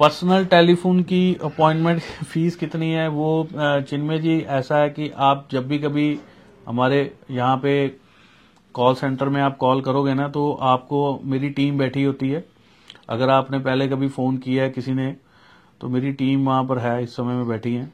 Personal telephone की appointment fees कितनी है? वो चिन्मय जी, ऐसा है कि आप जब भी कभी हमारे यहाँ पे कॉल सेंटर में आप कॉल करोगे ना तो आपको, मेरी टीम बैठी होती है। अगर आपने पहले कभी फ़ोन किया है किसी ने तो मेरी टीम वहाँ पर है, इस समय में बैठी है।